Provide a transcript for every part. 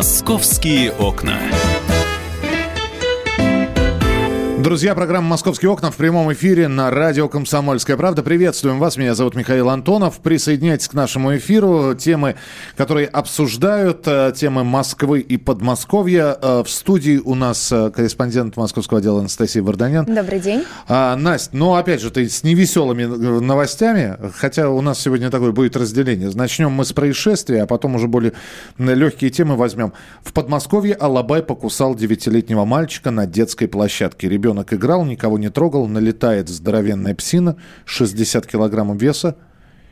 Московские окна. Друзья, программа «Московские окна» в прямом эфире на радио «Комсомольская правда». Приветствуем вас, меня зовут Михаил Антонов. Присоединяйтесь к нашему эфиру. Темы, которые обсуждают, э, темы Москвы и Подмосковья. Э, в студии у нас э, корреспондент московского отдела Анастасия Варданян. Добрый день. А, Настя, ну опять же, ты с невеселыми новостями, хотя у нас сегодня такое будет разделение. Начнем мы с происшествия, а потом уже более легкие темы возьмем. В Подмосковье Алабай покусал девятилетнего мальчика на детской площадке. Ребенок ребенок играл, никого не трогал, налетает здоровенная псина, 60 килограммов веса,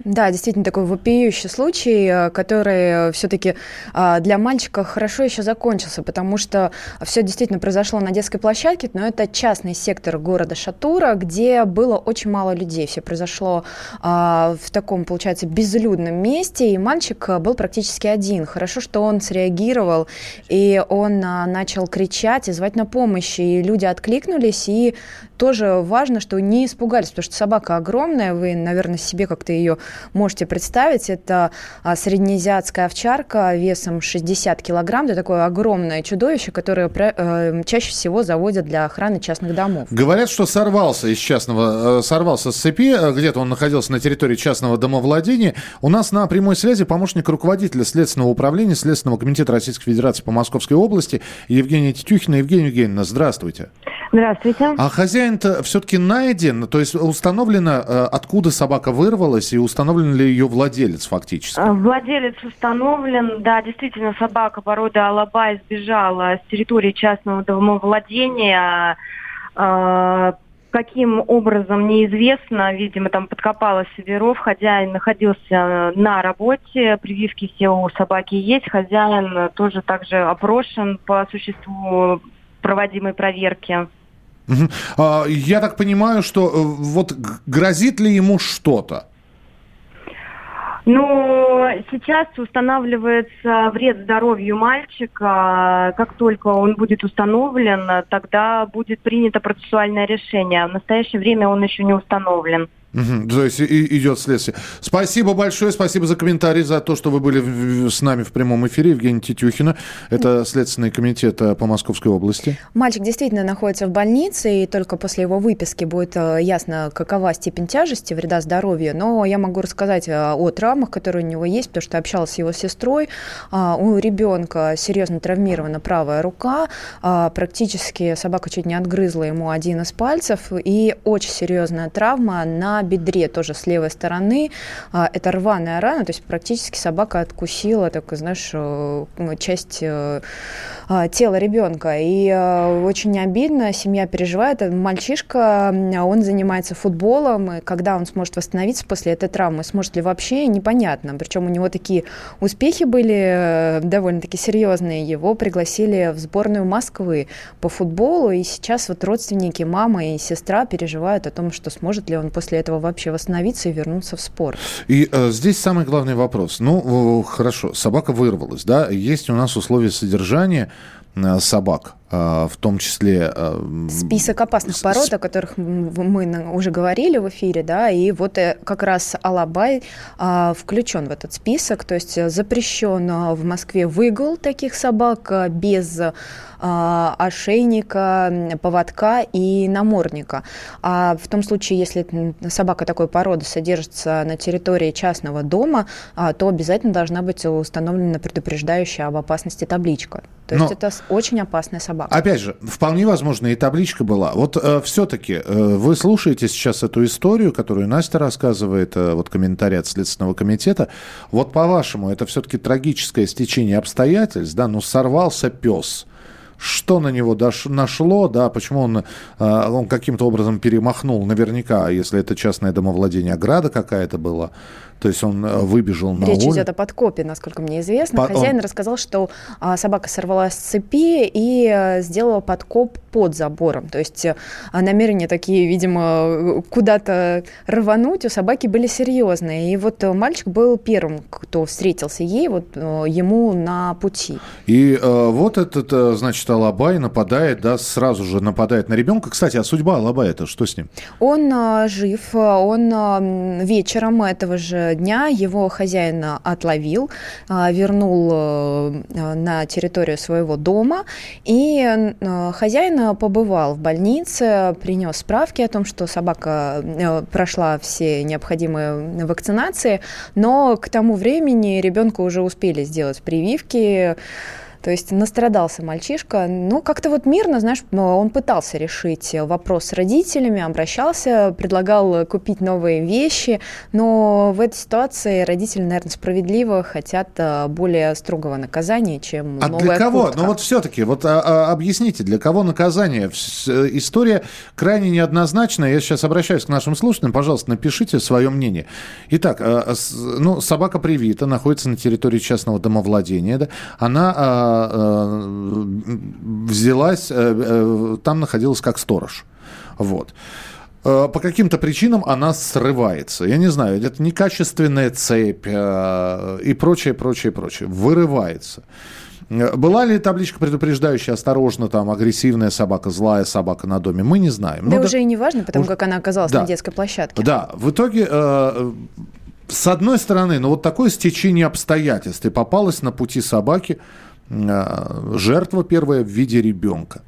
да, действительно такой вопиющий случай, э, который все-таки а, для мальчика хорошо еще закончился, потому что все действительно произошло на детской площадке, но это частный сектор города Шатура, где было очень мало людей. Все произошло а, в таком, получается, безлюдном месте, и мальчик был практически один. Хорошо, что он среагировал, и он а, начал кричать и звать на помощь, и люди откликнулись, и тоже важно, что не испугались, потому что собака огромная, вы, наверное, себе как-то ее можете представить. Это а, среднеазиатская овчарка весом 60 килограмм. Это такое огромное чудовище, которое э, чаще всего заводят для охраны частных домов. Говорят, что сорвался из частного, э, сорвался с цепи, э, где-то он находился на территории частного домовладения. У нас на прямой связи помощник руководителя Следственного управления Следственного комитета Российской Федерации по Московской области Евгения Тетюхина. Евгения Евгеньевна, здравствуйте. Здравствуйте. А хозяин-то все-таки найден? То есть установлено, откуда собака вырвалась и установлен ли ее владелец фактически? А, владелец установлен, да, действительно, собака породы Алабай сбежала с территории частного домовладения. А, каким образом, неизвестно. Видимо, там подкопалась Северов. Хозяин находился на работе. Прививки все у собаки есть. Хозяин тоже также опрошен по существу проводимой проверки. Я так понимаю, что э, вот грозит ли ему что-то? Ну, сейчас устанавливается вред здоровью мальчика. Как только он будет установлен, тогда будет принято процессуальное решение. В настоящее время он еще не установлен. Угу, то есть идет следствие. Спасибо большое, спасибо за комментарий, за то, что вы были с нами в прямом эфире. Евгения Тетюхина, это Следственный комитет э, по Московской области. Мальчик действительно находится в больнице, и только после его выписки будет э, ясно, какова степень тяжести вреда здоровью. Но я могу рассказать э, о травмах, которые у него есть, потому что общалась с его сестрой. А, у ребенка серьезно травмирована правая рука, а, практически собака чуть не отгрызла ему один из пальцев, и очень серьезная травма на бедре тоже с левой стороны. А, это рваная рана, то есть практически собака откусила, так, знаешь, э, часть э, а, тела ребенка. И э, очень обидно, семья переживает. Мальчишка, он занимается футболом, и когда он сможет восстановиться после этой травмы, сможет ли вообще, непонятно. Причем у него такие успехи были довольно-таки серьезные. Его пригласили в сборную Москвы по футболу, и сейчас вот родственники, мама и сестра переживают о том, что сможет ли он после этого вообще восстановиться и вернуться в спорт. И э, здесь самый главный вопрос. Ну, хорошо, собака вырвалась, да, есть у нас условия содержания э, собак. А, в том числе... А, Список опасных пород, о которых мы уже говорили в эфире, да, и вот э, как раз Алабай а, включен в этот список, то есть запрещен в Москве выгул таких собак без ошейника, поводка и намордника. А в том случае, если собака такой породы содержится на территории частного дома, то обязательно должна быть установлена предупреждающая об опасности табличка. То есть Но... это очень опасная собака собак. Опять же, вполне возможно, и табличка была. Вот э, все-таки э, вы слушаете сейчас эту историю, которую Настя рассказывает, э, вот комментарий от Следственного комитета. Вот по-вашему, это все-таки трагическое стечение обстоятельств, да, ну сорвался пес что на него нашло, да, почему он, э, он каким-то образом перемахнул, наверняка, если это частное домовладение, ограда какая-то была, то есть он э, выбежал на Речь улицу. идет о подкопе, насколько мне известно. По... Хозяин он... рассказал, что а, собака сорвалась с цепи и а, сделала подкоп под забором. То есть а, намерения такие, видимо, куда-то рвануть у собаки были серьезные. И вот мальчик был первым, кто встретился ей, вот ему на пути. И а, вот этот, значит, Алабай нападает, да, сразу же нападает на ребенка. Кстати, а судьба Алабая это что с ним? Он а, жив, он а, вечером этого же дня его хозяин отловил, вернул на территорию своего дома, и хозяин побывал в больнице, принес справки о том, что собака прошла все необходимые вакцинации, но к тому времени ребенку уже успели сделать прививки, то есть настрадался мальчишка. Ну, как-то вот мирно, знаешь, он пытался решить вопрос с родителями, обращался, предлагал купить новые вещи, но в этой ситуации родители, наверное, справедливо хотят э, более строгого наказания, чем а новая для кого? куртка. Ну вот все-таки, вот а, а, объясните, для кого наказание? Э, история крайне неоднозначная. Я сейчас обращаюсь к нашим слушателям. Пожалуйста, напишите свое мнение. Итак, э, ну, собака привита, находится на территории частного домовладения. Да? Она а, взялась, э, э, там находилась как сторож. Вот э, по каким-то причинам она срывается. Я не знаю, это некачественная цепь э, и прочее, прочее, прочее. Вырывается. Была ли табличка предупреждающая, осторожно, там, агрессивная собака, злая собака на доме? Мы не знаем. Да, Но уже да, и не важно, потому уже... как она оказалась да. на детской площадке. Да, в итоге э, с одной стороны, ну вот такое стечение обстоятельств, и попалась на пути собаки э, жертва первая в виде ребенка.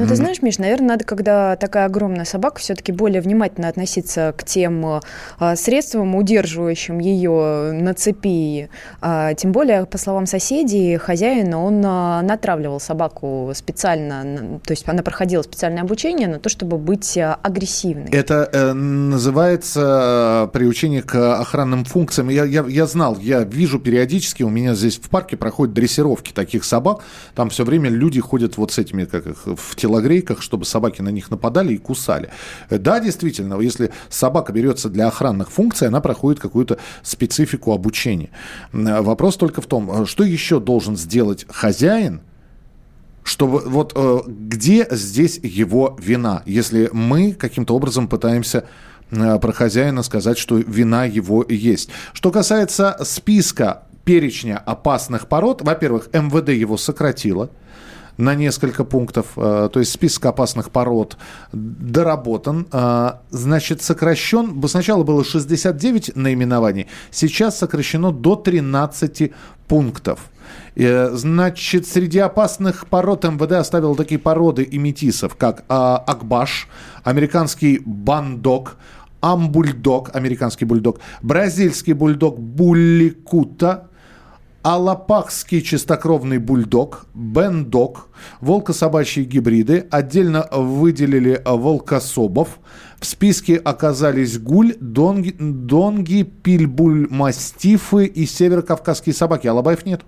Ну, ты знаешь, Миш, наверное, надо, когда такая огромная собака, все-таки более внимательно относиться к тем а, средствам, удерживающим ее на цепи. А, тем более, по словам соседей, хозяин, он а, натравливал собаку специально, то есть она проходила специальное обучение на то, чтобы быть а, агрессивной. Это э, называется э, приучение к охранным функциям. Я, я, я знал, я вижу периодически, у меня здесь в парке проходят дрессировки таких собак. Там все время люди ходят вот с этими, как их, в тело телогрейках, чтобы собаки на них нападали и кусали. Э, да, действительно, если собака берется для охранных функций, она проходит какую-то специфику обучения. Э, вопрос только в том, э, что еще должен сделать хозяин, чтобы вот где здесь его вина, если мы каким-то образом пытаемся про хозяина сказать, что вина его есть. Что касается списка перечня опасных пород, во-первых, МВД его сократило на несколько пунктов, э, то есть список опасных пород доработан, э, значит, сокращен, сначала было 69 наименований, сейчас сокращено до 13 пунктов. Э, значит, среди опасных пород МВД оставил такие породы и метисов, как Акбаш, американский бандок, амбульдог, американский бульдог, бразильский бульдог булликута, алапахский чистокровный бульдог, бендог, волкособачьи гибриды. Отдельно выделили волкособов. В списке оказались гуль, донги, донги пильбуль, мастифы и северокавказские собаки. Алабаев нет.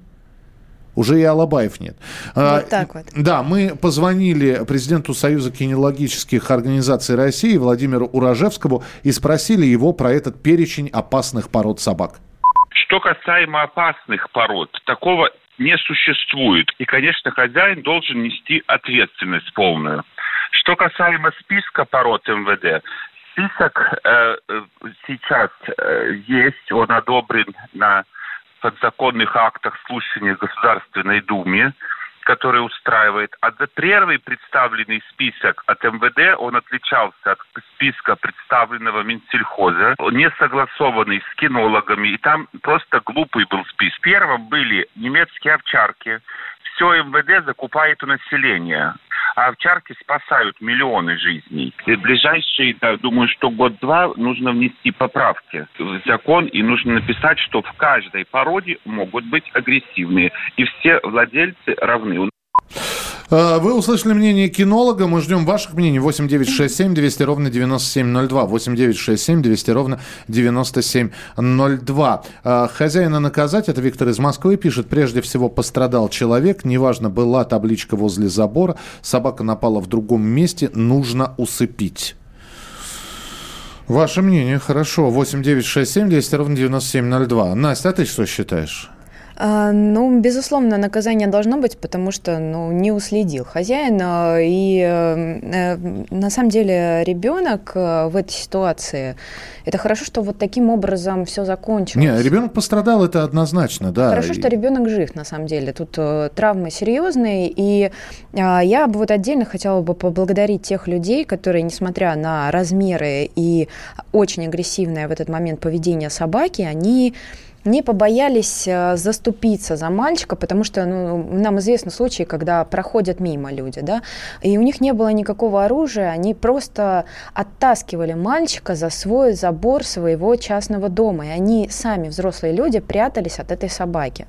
Уже и Алабаев нет. А, вот так вот. Да, мы позвонили президенту Союза кинологических организаций России Владимиру Урожевскому и спросили его про этот перечень опасных пород собак. Что касаемо опасных пород, такого не существует. И, конечно, хозяин должен нести ответственность полную. Что касаемо списка пород МВД, список э, сейчас э, есть, он одобрен на подзаконных актах слушания Государственной Думе который устраивает. А за первый представленный список от МВД, он отличался от списка представленного Минсельхоза, не согласованный с кинологами, и там просто глупый был список. В первом были немецкие овчарки, все МВД закупает у населения а овчарки спасают миллионы жизней. И ближайшие, да, думаю, что год-два нужно внести поправки в закон и нужно написать, что в каждой породе могут быть агрессивные, и все владельцы равны. А, вы услышали мнение кинолога. Мы ждем ваших мнений. 8 9 6 7 200 ровно 9702. 8 9 6 7 200 ровно 9702. А, хозяина наказать. Это Виктор из Москвы пишет. Прежде всего пострадал человек. Неважно, была табличка возле забора. Собака напала в другом месте. Нужно усыпить. Ваше мнение, хорошо. 8 9 6 7 200 ровно 9702. Настя, а ты что считаешь? А, ну, безусловно, наказание должно быть, потому что ну, не уследил хозяин. А, и э, э, на самом деле ребенок э, в этой ситуации, это хорошо, что вот таким образом все закончилось. Не, ребенок пострадал, это однозначно, да. Хорошо, что ребенок жив, на самом деле. Тут травмы серьезные. И а, я бы вот отдельно хотела бы поблагодарить тех людей, которые, несмотря на размеры и очень агрессивное в этот момент поведение собаки, они не побоялись э, заступиться за мальчика, потому что ну, нам известны случаи, когда проходят мимо люди, да, и у них не было никакого оружия, они просто оттаскивали мальчика за свой забор своего частного дома, и они сами, взрослые люди, прятались от этой собаки.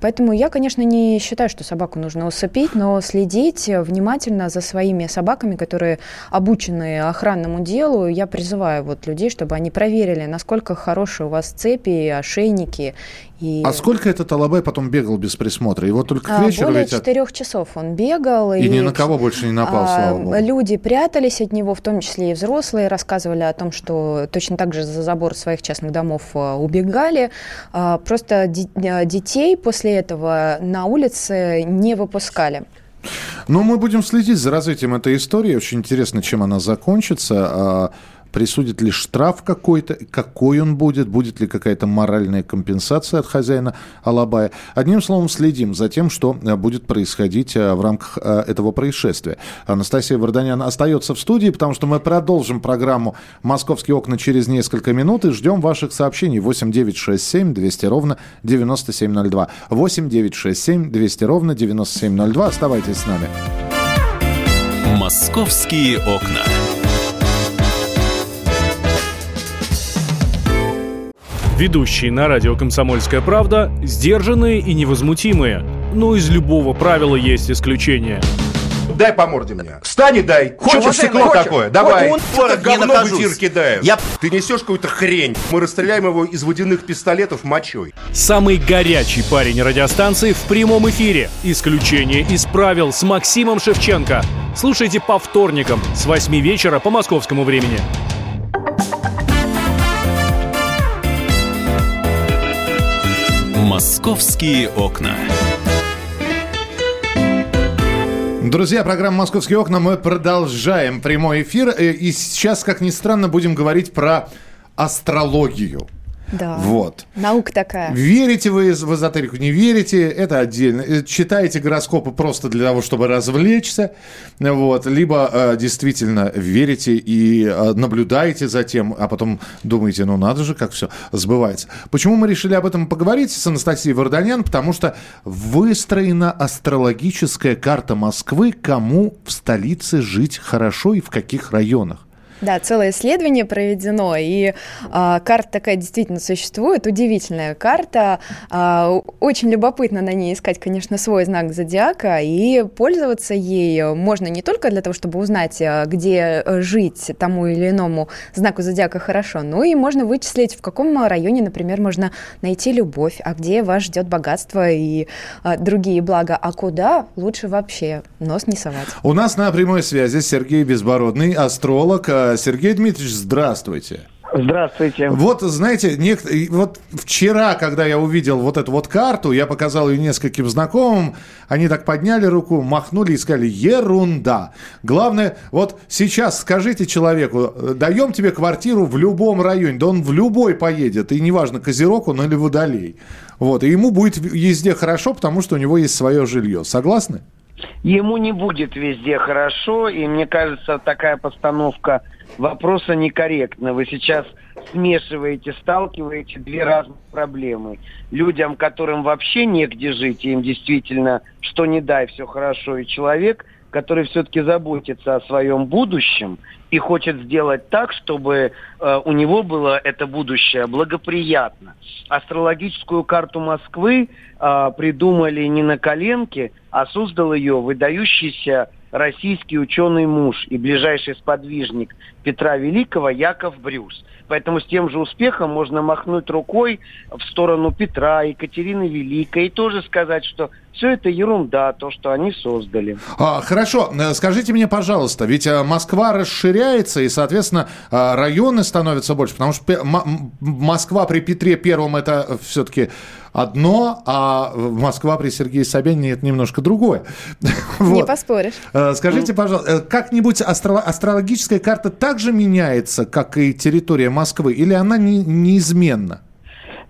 Поэтому я, конечно, не считаю, что собаку нужно усыпить, но следить внимательно за своими собаками, которые обучены охранному делу, я призываю вот людей, чтобы они проверили, насколько хорошие у вас цепи, ошейники, руки. И... А сколько этот Алабай потом бегал без присмотра? Его только к а, вечеру Более ведь... четырех часов он бегал. И, и ни на кого больше не напал, а, слава богу. Люди прятались от него, в том числе и взрослые, рассказывали о том, что точно так же за забор своих частных домов а, убегали. А, просто детей после этого на улице не выпускали. Ну, мы будем следить за развитием этой истории. Очень интересно, чем она закончится присудит ли штраф какой-то, какой он будет, будет ли какая-то моральная компенсация от хозяина Алабая. Одним словом, следим за тем, что э, будет происходить э, в рамках э, этого происшествия. Анастасия Варданян остается в студии, потому что мы продолжим программу «Московские окна» через несколько минут и ждем ваших сообщений 8 9 6 7 200 ровно 9702. 8 9 6 7 200 ровно 9702. Оставайтесь с нами. «Московские окна». Ведущие на радио «Комсомольская правда» сдержанные и невозмутимые. Но из любого правила есть исключение. Дай по морде мне. Встань и дай. Хочешь Что, стекло хочешь? такое? Давай. Вот он говно в эфир кидает. Я... Ты несешь какую-то хрень. Мы расстреляем его из водяных пистолетов мочой. Самый горячий парень радиостанции в прямом эфире. Исключение из правил с Максимом Шевченко. Слушайте по вторникам с 8 вечера по московскому времени. «Московские окна». Друзья, программа «Московские окна». Мы продолжаем прямой эфир. Э, и сейчас, как ни странно, будем говорить про астрологию. Да. Вот. Наука такая. Верите вы в эзотерику, не верите, это отдельно. Э, читаете гороскопы просто для того, чтобы развлечься, вот. Либо э, действительно верите и э, наблюдаете за тем, а потом думаете, ну надо же, как все сбывается. Почему мы решили об этом поговорить с Анастасией Варданян? Потому что выстроена астрологическая карта Москвы, кому в столице жить хорошо и в каких районах. Да, целое исследование проведено, и а, карта такая действительно существует, удивительная карта. А, очень любопытно на ней искать, конечно, свой знак зодиака, и пользоваться ей можно не только для того, чтобы узнать, а, где жить тому или иному знаку зодиака хорошо, но и можно вычислить, в каком районе, например, можно найти любовь, а где вас ждет богатство и а, другие блага, а куда лучше вообще нос не совать. У нас на прямой связи Сергей Безбородный, астролог, а, Сергей Дмитриевич, здравствуйте. Здравствуйте. Вот, знаете, нек... вот вчера, когда я увидел вот эту вот карту, я показал ее нескольким знакомым, они так подняли руку, махнули и сказали, ерунда. Главное, вот сейчас скажите человеку, даем тебе квартиру в любом районе, да он в любой поедет, и неважно, Козерог он или Водолей. Вот, и ему будет везде хорошо, потому что у него есть свое жилье. Согласны? Ему не будет везде хорошо, и мне кажется, такая постановка вопроса некорректно. Вы сейчас смешиваете, сталкиваете две разные проблемы. Людям, которым вообще негде жить, им действительно, что не дай, все хорошо, и человек, который все-таки заботится о своем будущем и хочет сделать так, чтобы э, у него было это будущее благоприятно. Астрологическую карту Москвы э, придумали не на коленке, а создал ее выдающийся российский ученый муж и ближайший сподвижник Петра Великого Яков Брюс. Поэтому с тем же успехом можно махнуть рукой в сторону Петра, Екатерины Великой и тоже сказать, что Все это ерунда, то, что они создали. А, хорошо, э, скажите мне, пожалуйста, ведь э, Москва расширяется, и, соответственно, э, районы становятся больше, потому что Москва при Петре Первом это все-таки одно, а Москва при Сергее Собянине это немножко другое. Вот. Не поспоришь. Скажите, пожалуйста, как-нибудь астро- астрологическая карта также меняется, как и территория Москвы, или она не- неизменна?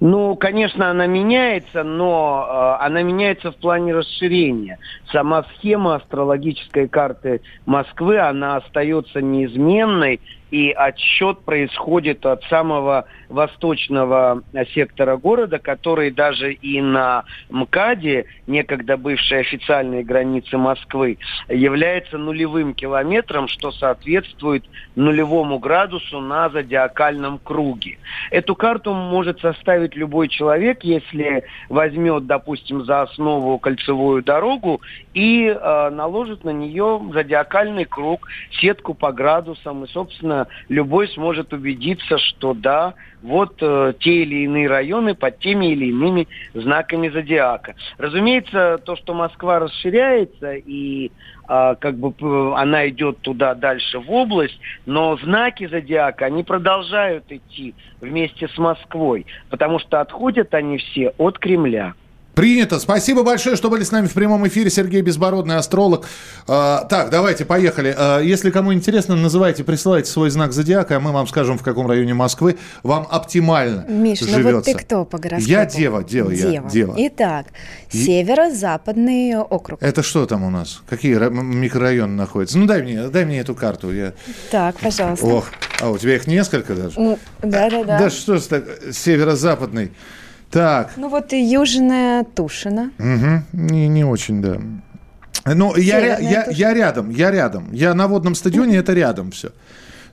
Ну, конечно, она меняется, но э, она меняется в плане расширения. Сама схема астрологической карты Москвы, она остается неизменной, и отсчет происходит от самого восточного сектора города, который даже и на МКАДе, некогда бывшей официальной границы Москвы, является нулевым километром, что соответствует нулевому градусу на зодиакальном круге. Эту карту может составить любой человек, если возьмет, допустим, за основу кольцевую дорогу и э, наложит на нее зодиакальный круг, сетку по градусам и, собственно, любой сможет убедиться, что да, вот э, те или иные районы под теми или иными знаками зодиака. Разумеется, то, что Москва расширяется и э, как бы она идет туда дальше в область, но знаки зодиака, они продолжают идти вместе с Москвой, потому что отходят они все от Кремля. Принято. Спасибо большое, что были с нами в прямом эфире. Сергей Безбородный, астролог. А, так, давайте, поехали. А, если кому интересно, называйте, присылайте свой знак зодиака, а мы вам скажем, в каком районе Москвы вам оптимально Миш, живется. ну вот ты кто по гороскопу? Я дева, дева, дева. я дева. Итак, северо-западный округ. Это что там у нас? Какие микрорайоны находятся? Ну, дай мне, дай мне эту карту. Я... Так, пожалуйста. Ох, а у тебя их несколько даже? Да-да-да. Да что ж так, северо-западный. Так. Ну вот и Южная Тушина. Угу. Не, не очень, да. Ну, я, я, я рядом, я рядом. Я на водном стадионе, это рядом все.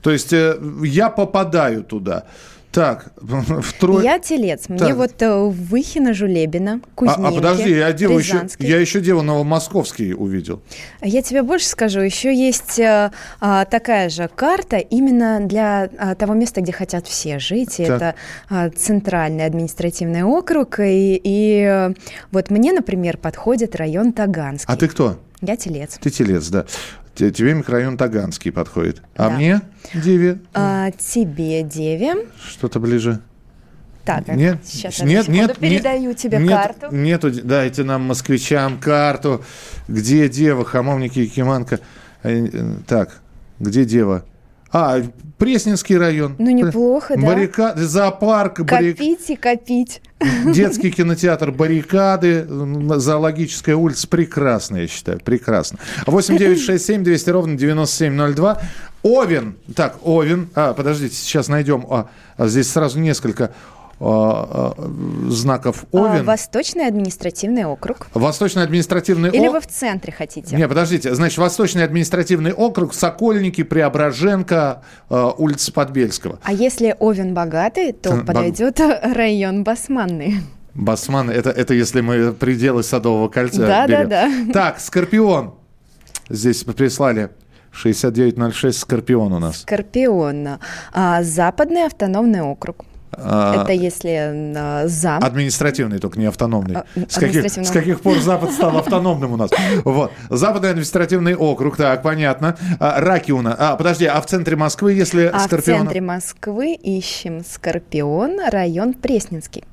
То есть э, я попадаю туда. Так, второй... Я телец. Мне так. вот э, Выхина, Жулебина, Кузнинки, А, а подожди, я, деву еще, я еще деву Новомосковский увидел. Я тебе больше скажу. Еще есть а, такая же карта именно для а, того места, где хотят все жить. Так. Это а, центральный административный округ. И, и вот мне, например, подходит район Таганский. А ты кто? Я телец. Ты телец, да. Тебе микрорайон Таганский подходит. А да. мне, Деве? А, тебе, Деве. Что-то ближе. Так, нет, сейчас нет, нет, передаю нет, тебе нет, карту. Нету, дайте нам, москвичам, карту. Где Дева, Хамовники, Якиманка? Э, так, где Дева? А, Пресненский район. Ну, неплохо, да. Баррикады, зоопарк. Копить баррик... и копить. Детский кинотеатр «Баррикады», зоологическая улица. Прекрасно, я считаю, прекрасно. 8 9 6 7 200 ровно 9702. Овен. Так, Овен. А, подождите, сейчас найдем. А, а здесь сразу несколько. А, а, знаков а, Овен. Восточный административный округ. Восточный административный округ. Или вы в центре хотите? Не, подождите. Значит, Восточный административный округ, Сокольники, Преображенка, улица Подбельского. А если Овен богатый, то Бог... подойдет район Басманный. Басманы, это, это если мы пределы Садового кольца Да, берем. да, да. Так, Скорпион. Здесь прислали 6906 Скорпион у нас. Скорпион. А, Западный автономный округ. А, Это если а, зам. Административный, только не автономный. А, с, каких, с каких пор Запад стал автономным у нас? Вот. Западный административный округ, так, понятно. А, раки у нас. А, подожди, а в центре Москвы, если а Скорпион... в центре Москвы ищем Скорпион, район Пресненский.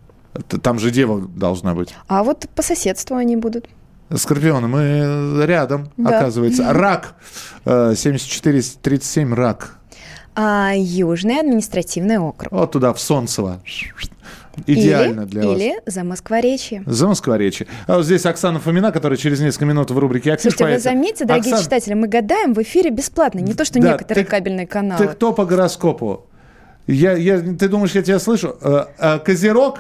Там же дева должна быть. А вот по соседству они будут. Скорпионы, мы рядом, да. оказывается. Рак. 7437 рак а, Южный административный округ. Вот туда, в Солнцево. Идеально или, для вас. Или за Москворечье. За Москворечье. А вот здесь Оксана Фомина, которая через несколько минут в рубрике «Афиш» Слушайте, появится. вы заметьте, дорогие Оксан... читатели, мы гадаем в эфире бесплатно, не то, что да, некоторые ты, кабельные каналы. Ты кто по гороскопу? Я, я, ты думаешь, я тебя слышу? Э, э, Козерог?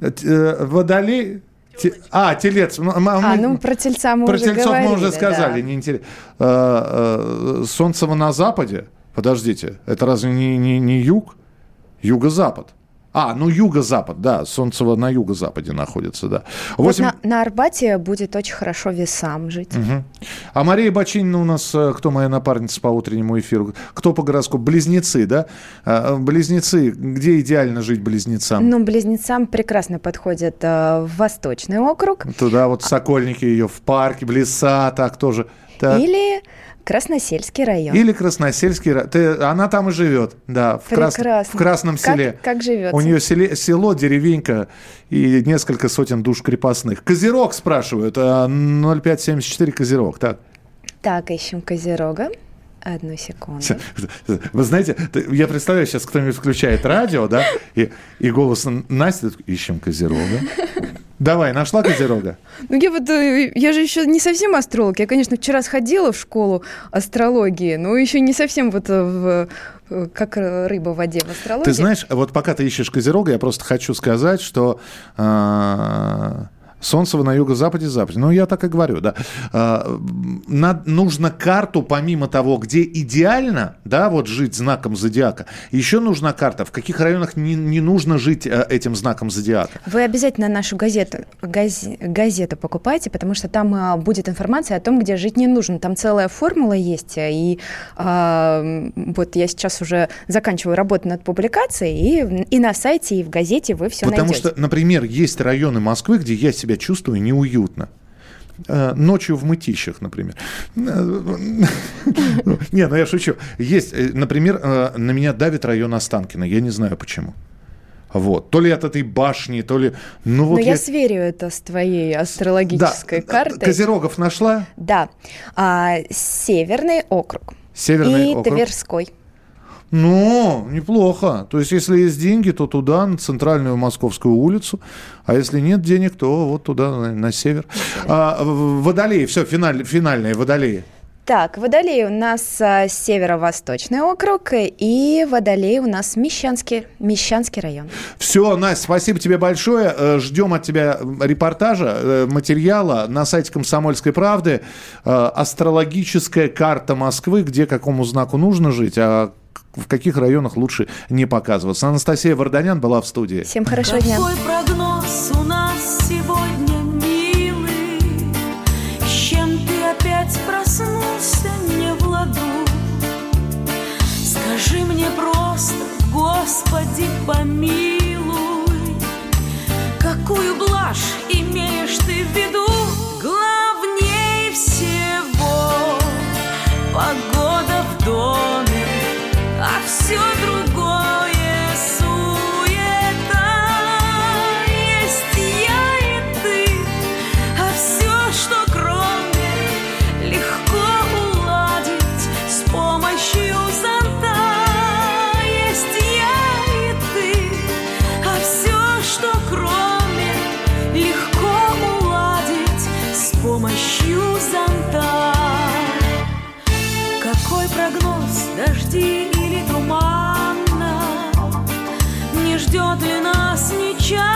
Э, водолей? Те, а, телец. А, ну про тельца мы про уже тельцов говорили. мы уже сказали. Да. Не интерес... Солнцево на западе? Подождите, это разве не, не, не юг? Юго-запад. А, ну юго-запад, да, Солнцево на юго-западе находится, да. 8... Вот на, на Арбате будет очень хорошо весам жить. Угу. А Мария Бачинина у нас, э, кто моя напарница по утреннему эфиру, кто по гороскопу? Близнецы, да? А, близнецы, где идеально жить близнецам? Ну, близнецам прекрасно подходит э, Восточный округ. Туда вот Сокольники ее в парке, в леса, так тоже. Так. Или Красносельский район. Или Красносельский район. Ты, она там и живет, да, в, крас, в Красном селе. Как, как живет? У нее селе, село, деревенька и несколько сотен душ крепостных. Козерог спрашивают, 0574 а Козерог, так. Так, ищем Козерога. Одну секунду. Вы знаете, я представляю, сейчас кто-нибудь включает радио, да, и, и голос Насти, ищем Козерога. Давай, нашла Козерога? Ну, я вот, э, я же еще не совсем астролог. Я, конечно, вчера сходила в школу астрологии, но еще не совсем вот э, в э, как рыба в воде в астрологии. Ты знаешь, вот пока ты ищешь Козерога, я просто хочу сказать, что э, Солнце на юго-западе, западе. Ну, я так и говорю, да. А, Над, нужно карту, помимо того, где идеально, да, вот жить знаком зодиака, еще нужна карта, в каких районах не, не нужно жить э, этим знаком зодиака. Вы обязательно нашу газету, газ, газету покупайте, потому что там а, будет информация о том, где жить не нужно. Там целая формула есть, и а, вот я сейчас уже заканчиваю работу над публикацией, и, и на сайте, и в газете вы все потому найдете. Потому что, например, есть районы Москвы, где я себя чувствую неуютно э, ночью в мытищах, например. Не, ну я шучу. Есть, э, например, э, на меня давит район Останкина. Я не знаю почему. Вот. То ли от этой башни, то ли... Ну, вот Но я... я сверю это с твоей астрологической да. картой. Козерогов нашла? Да. А, Северный округ. Северный и округ. Тверской. Ну, неплохо. То есть, если есть деньги, то туда, на центральную Московскую улицу. А если нет денег, то вот туда, на, на север. А, водолей, все, финаль, финальные водолеи. Так, Водолей у нас а, северо-восточный округ, и Водолей у нас Мещанский, Мещанский район. Все, Настя, спасибо тебе большое. Э, ждем от тебя репортажа, э, материала на сайте «Комсомольской правды». Э, астрологическая карта Москвы, где какому знаку нужно жить, а в каких районах лучше не показываться. Анастасия Варданян была в студии. Всем хорошего дня. Какой прогноз у нас помощью зонта. Какой прогноз дожди ждет ли нас нечаянно